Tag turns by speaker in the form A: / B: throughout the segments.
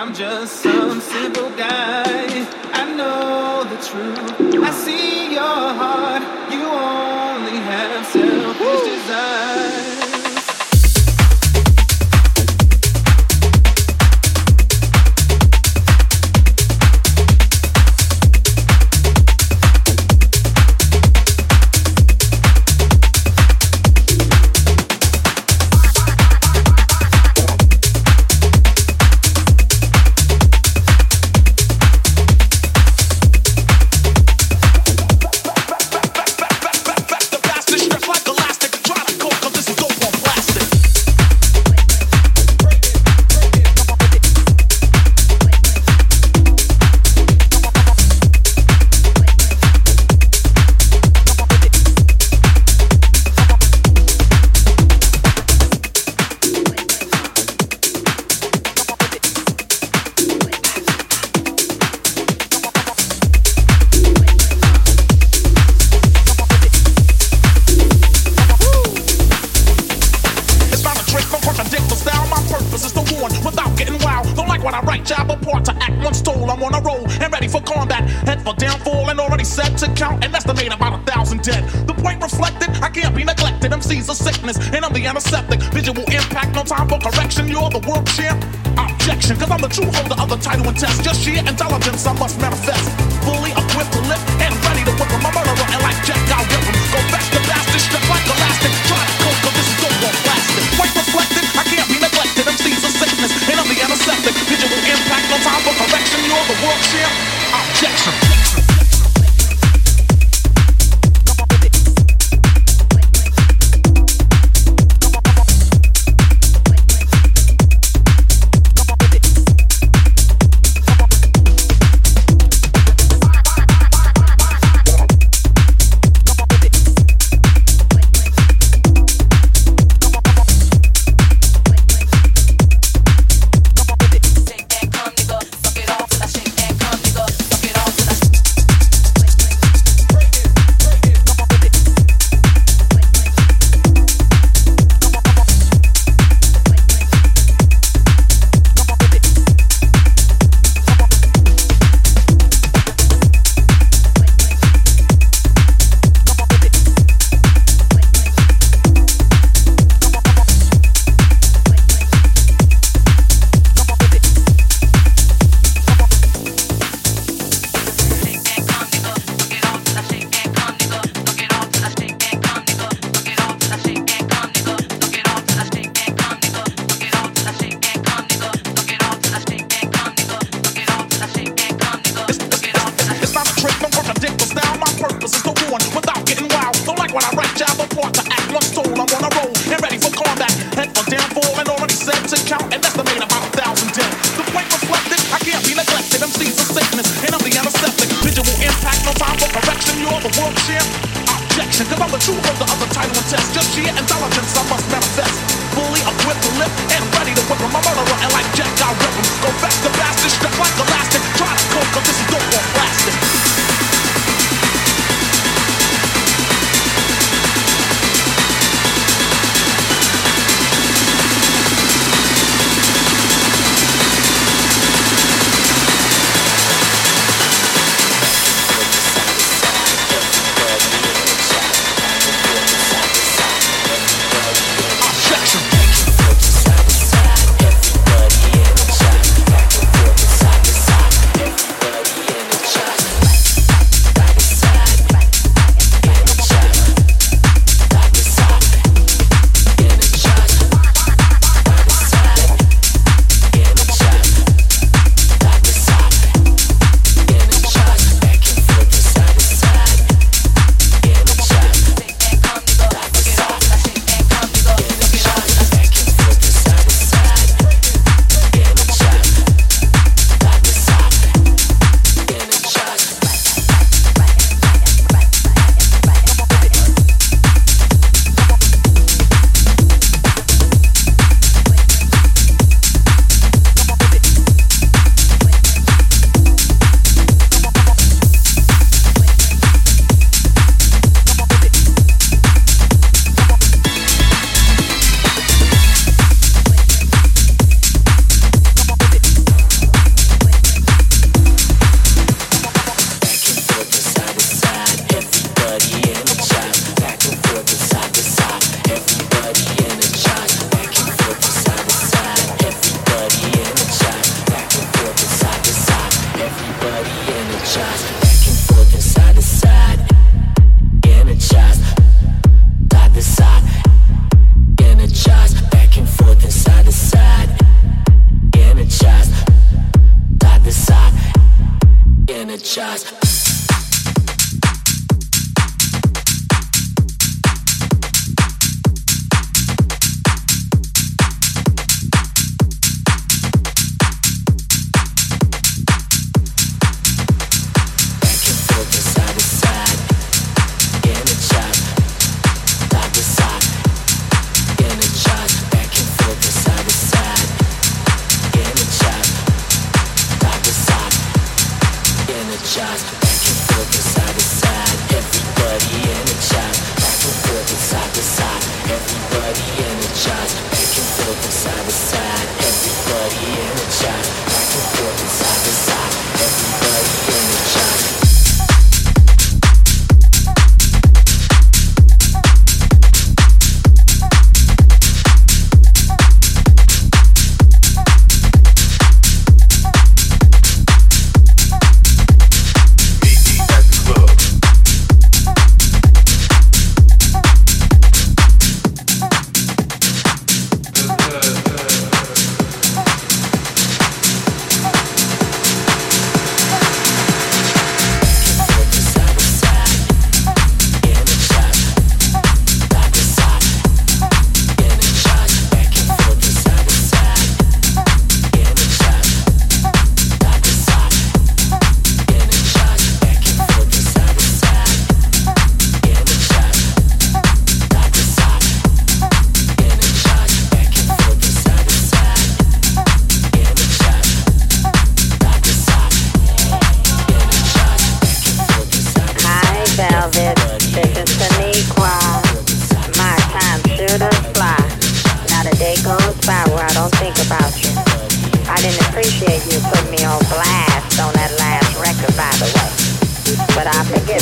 A: I'm just some simple guy. I know the truth. I see your heart.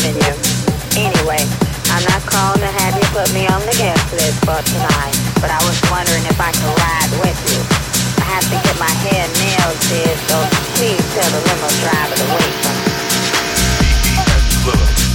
B: loving you. Anyway, I'm not calling to have you put me on the guest list for tonight, but I was wondering if I could ride with you. I have to get my hair nails did, so please tell the limo driver to wait for
C: me.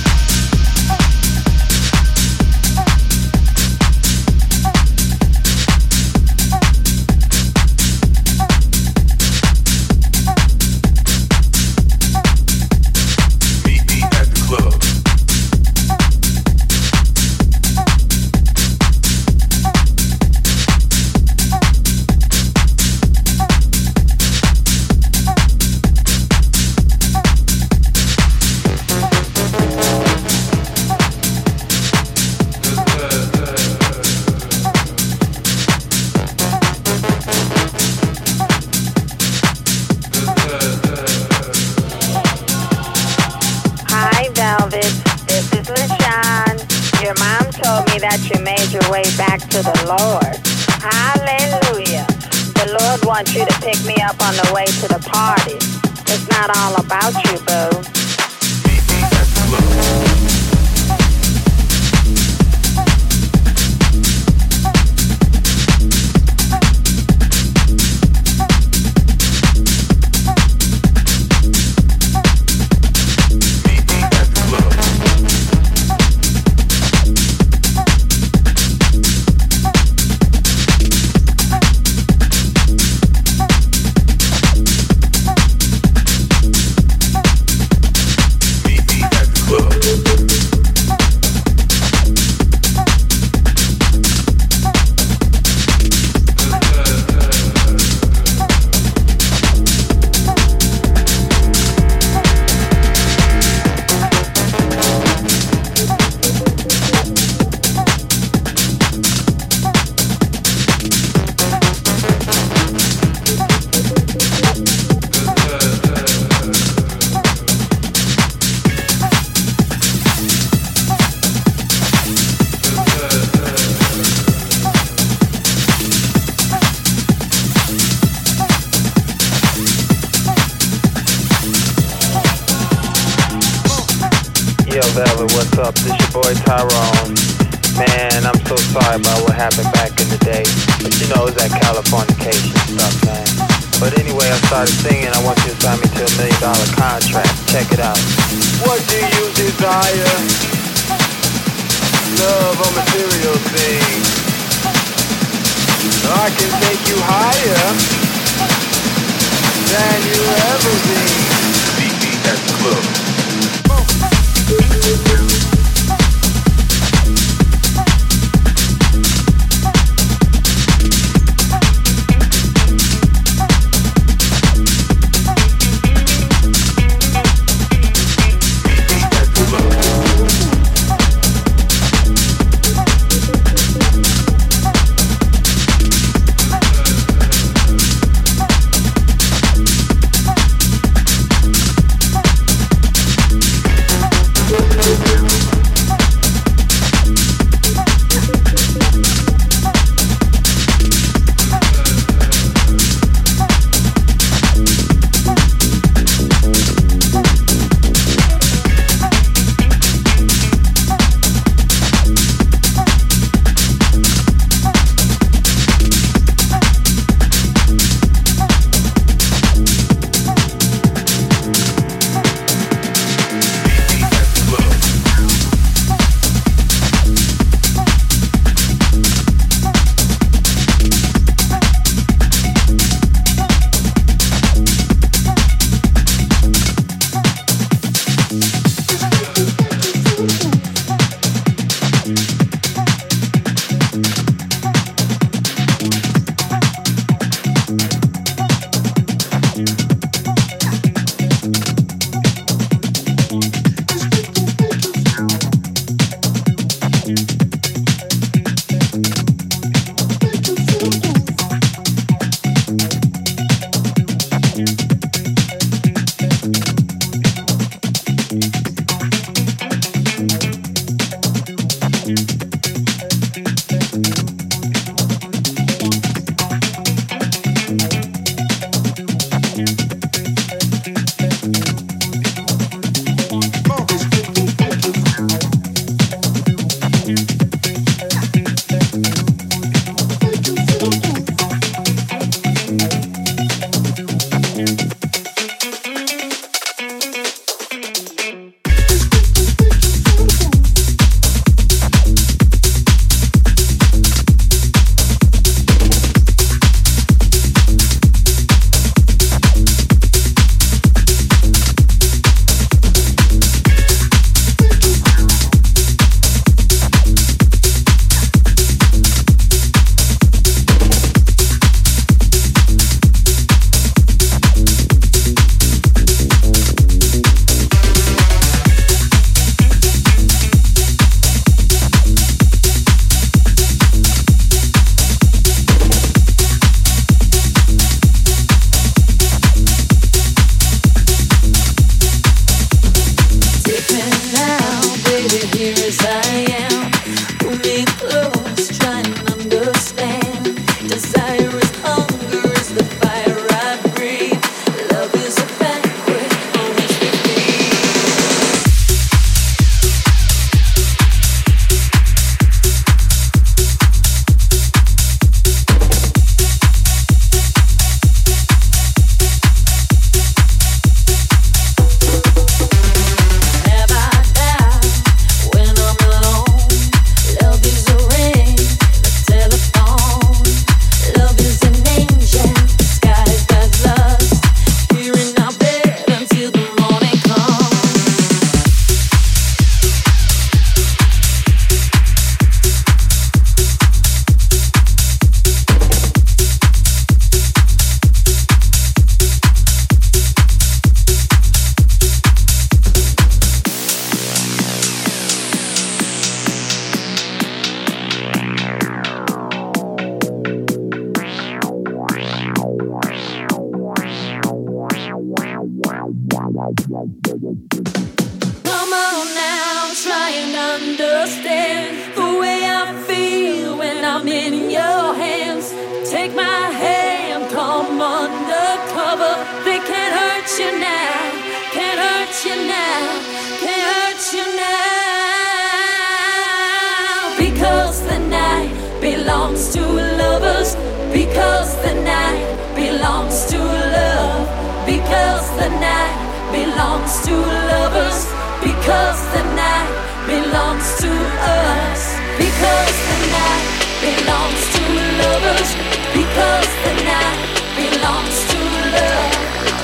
D: to lovers because the night belongs to love. Because the night belongs to lovers. Because the night belongs to us. Because the night belongs to lovers. Because the night belongs to love.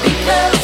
D: Because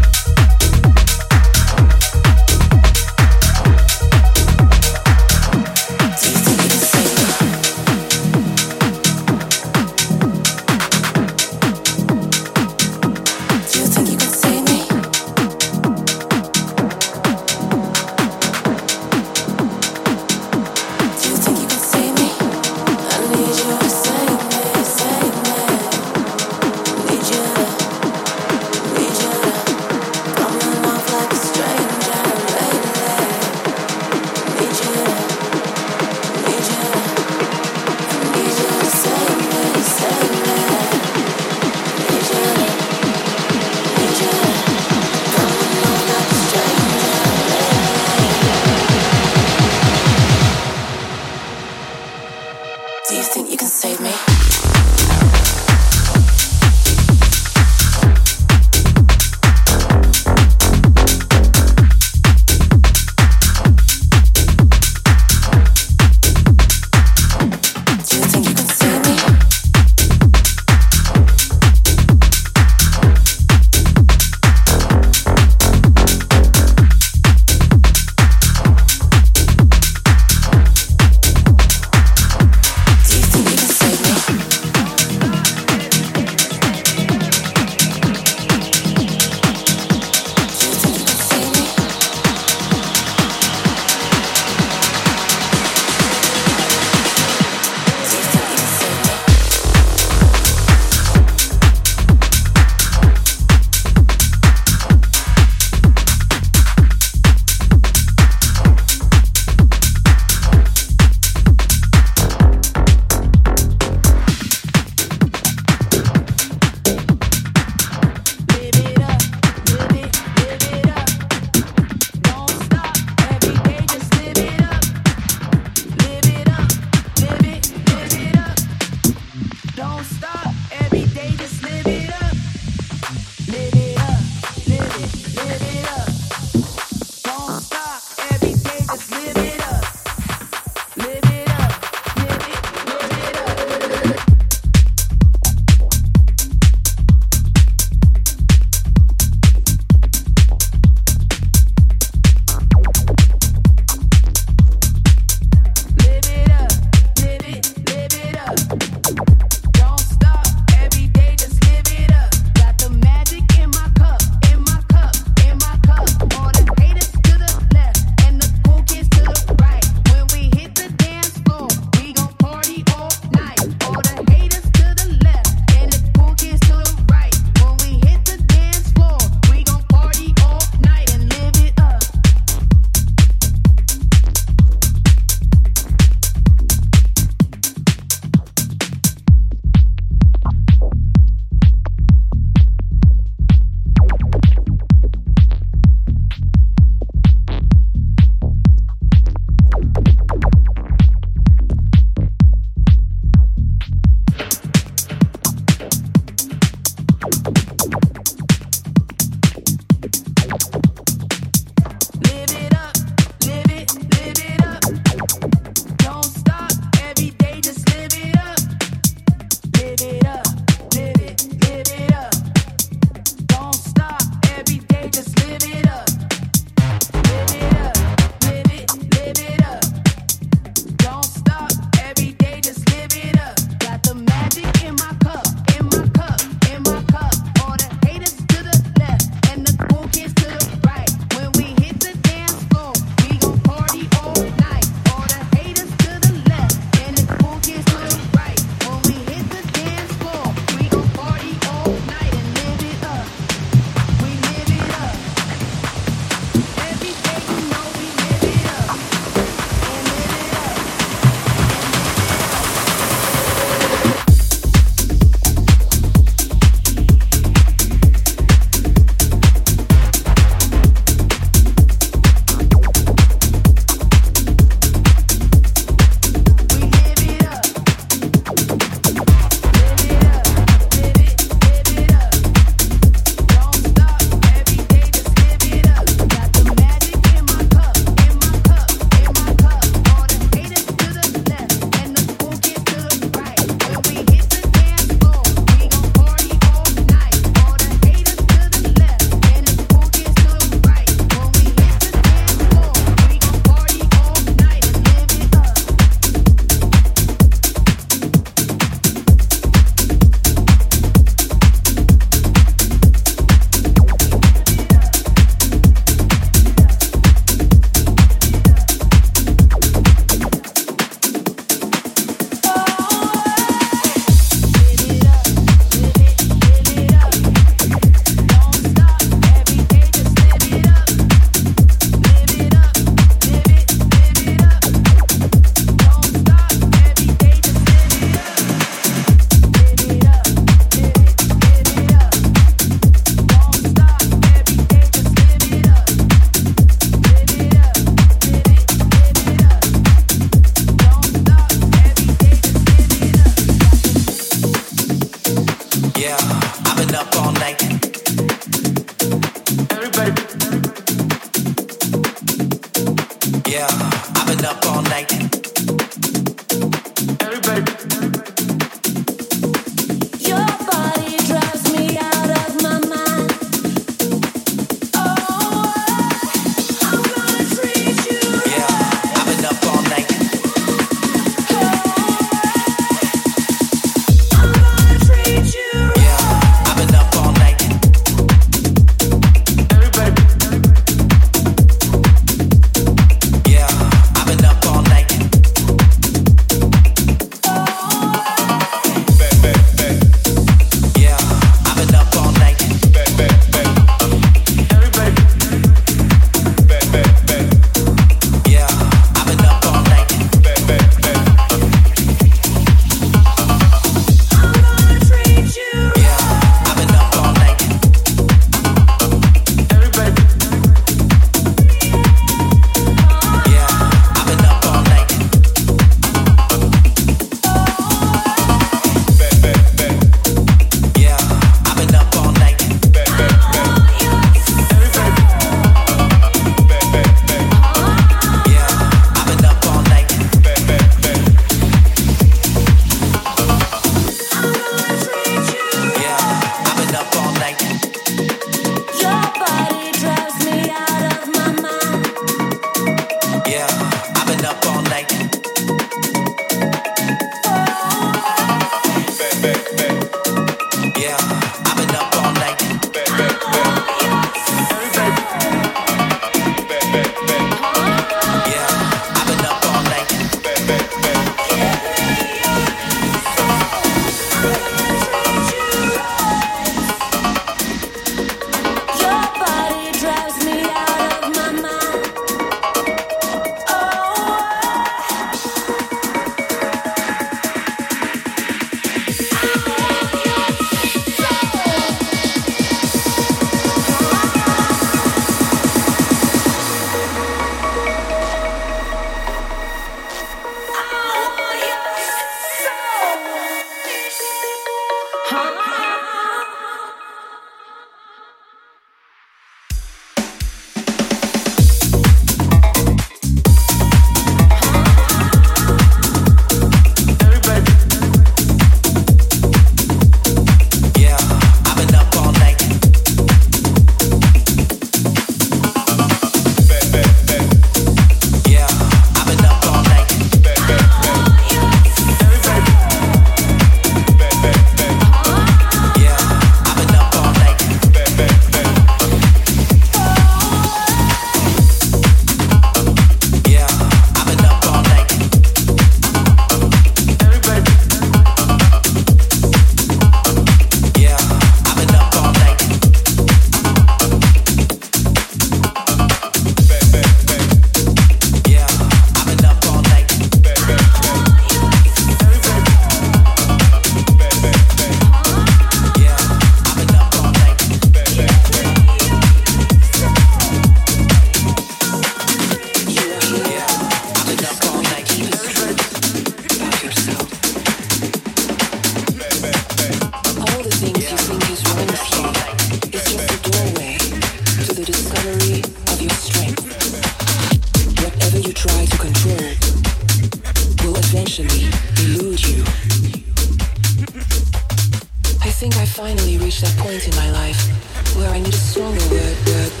E: think I finally reached that point in my life where I need a stronger word, word,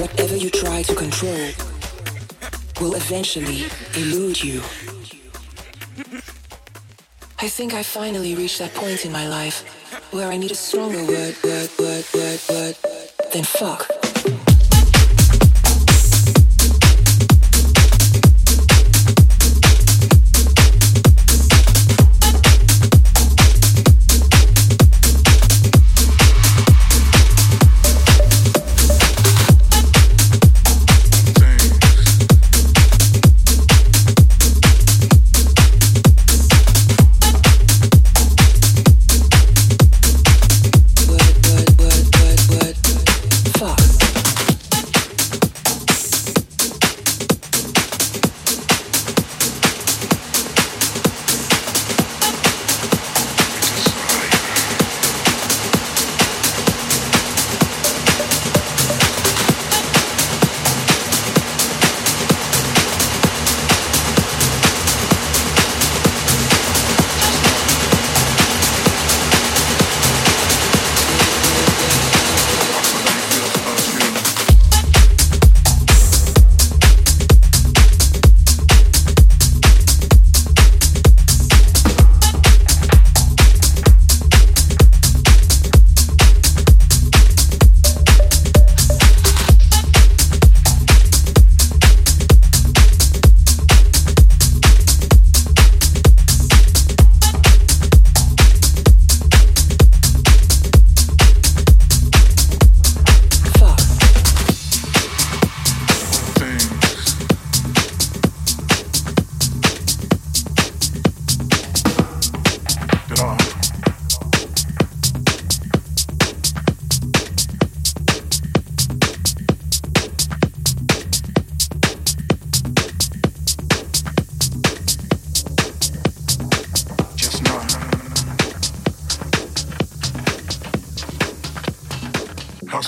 E: Whatever you try to control will eventually elude you. I think I finally reached that point in my life where I need a stronger word, word, word, word, word than fuck.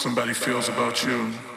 F: somebody feels about you.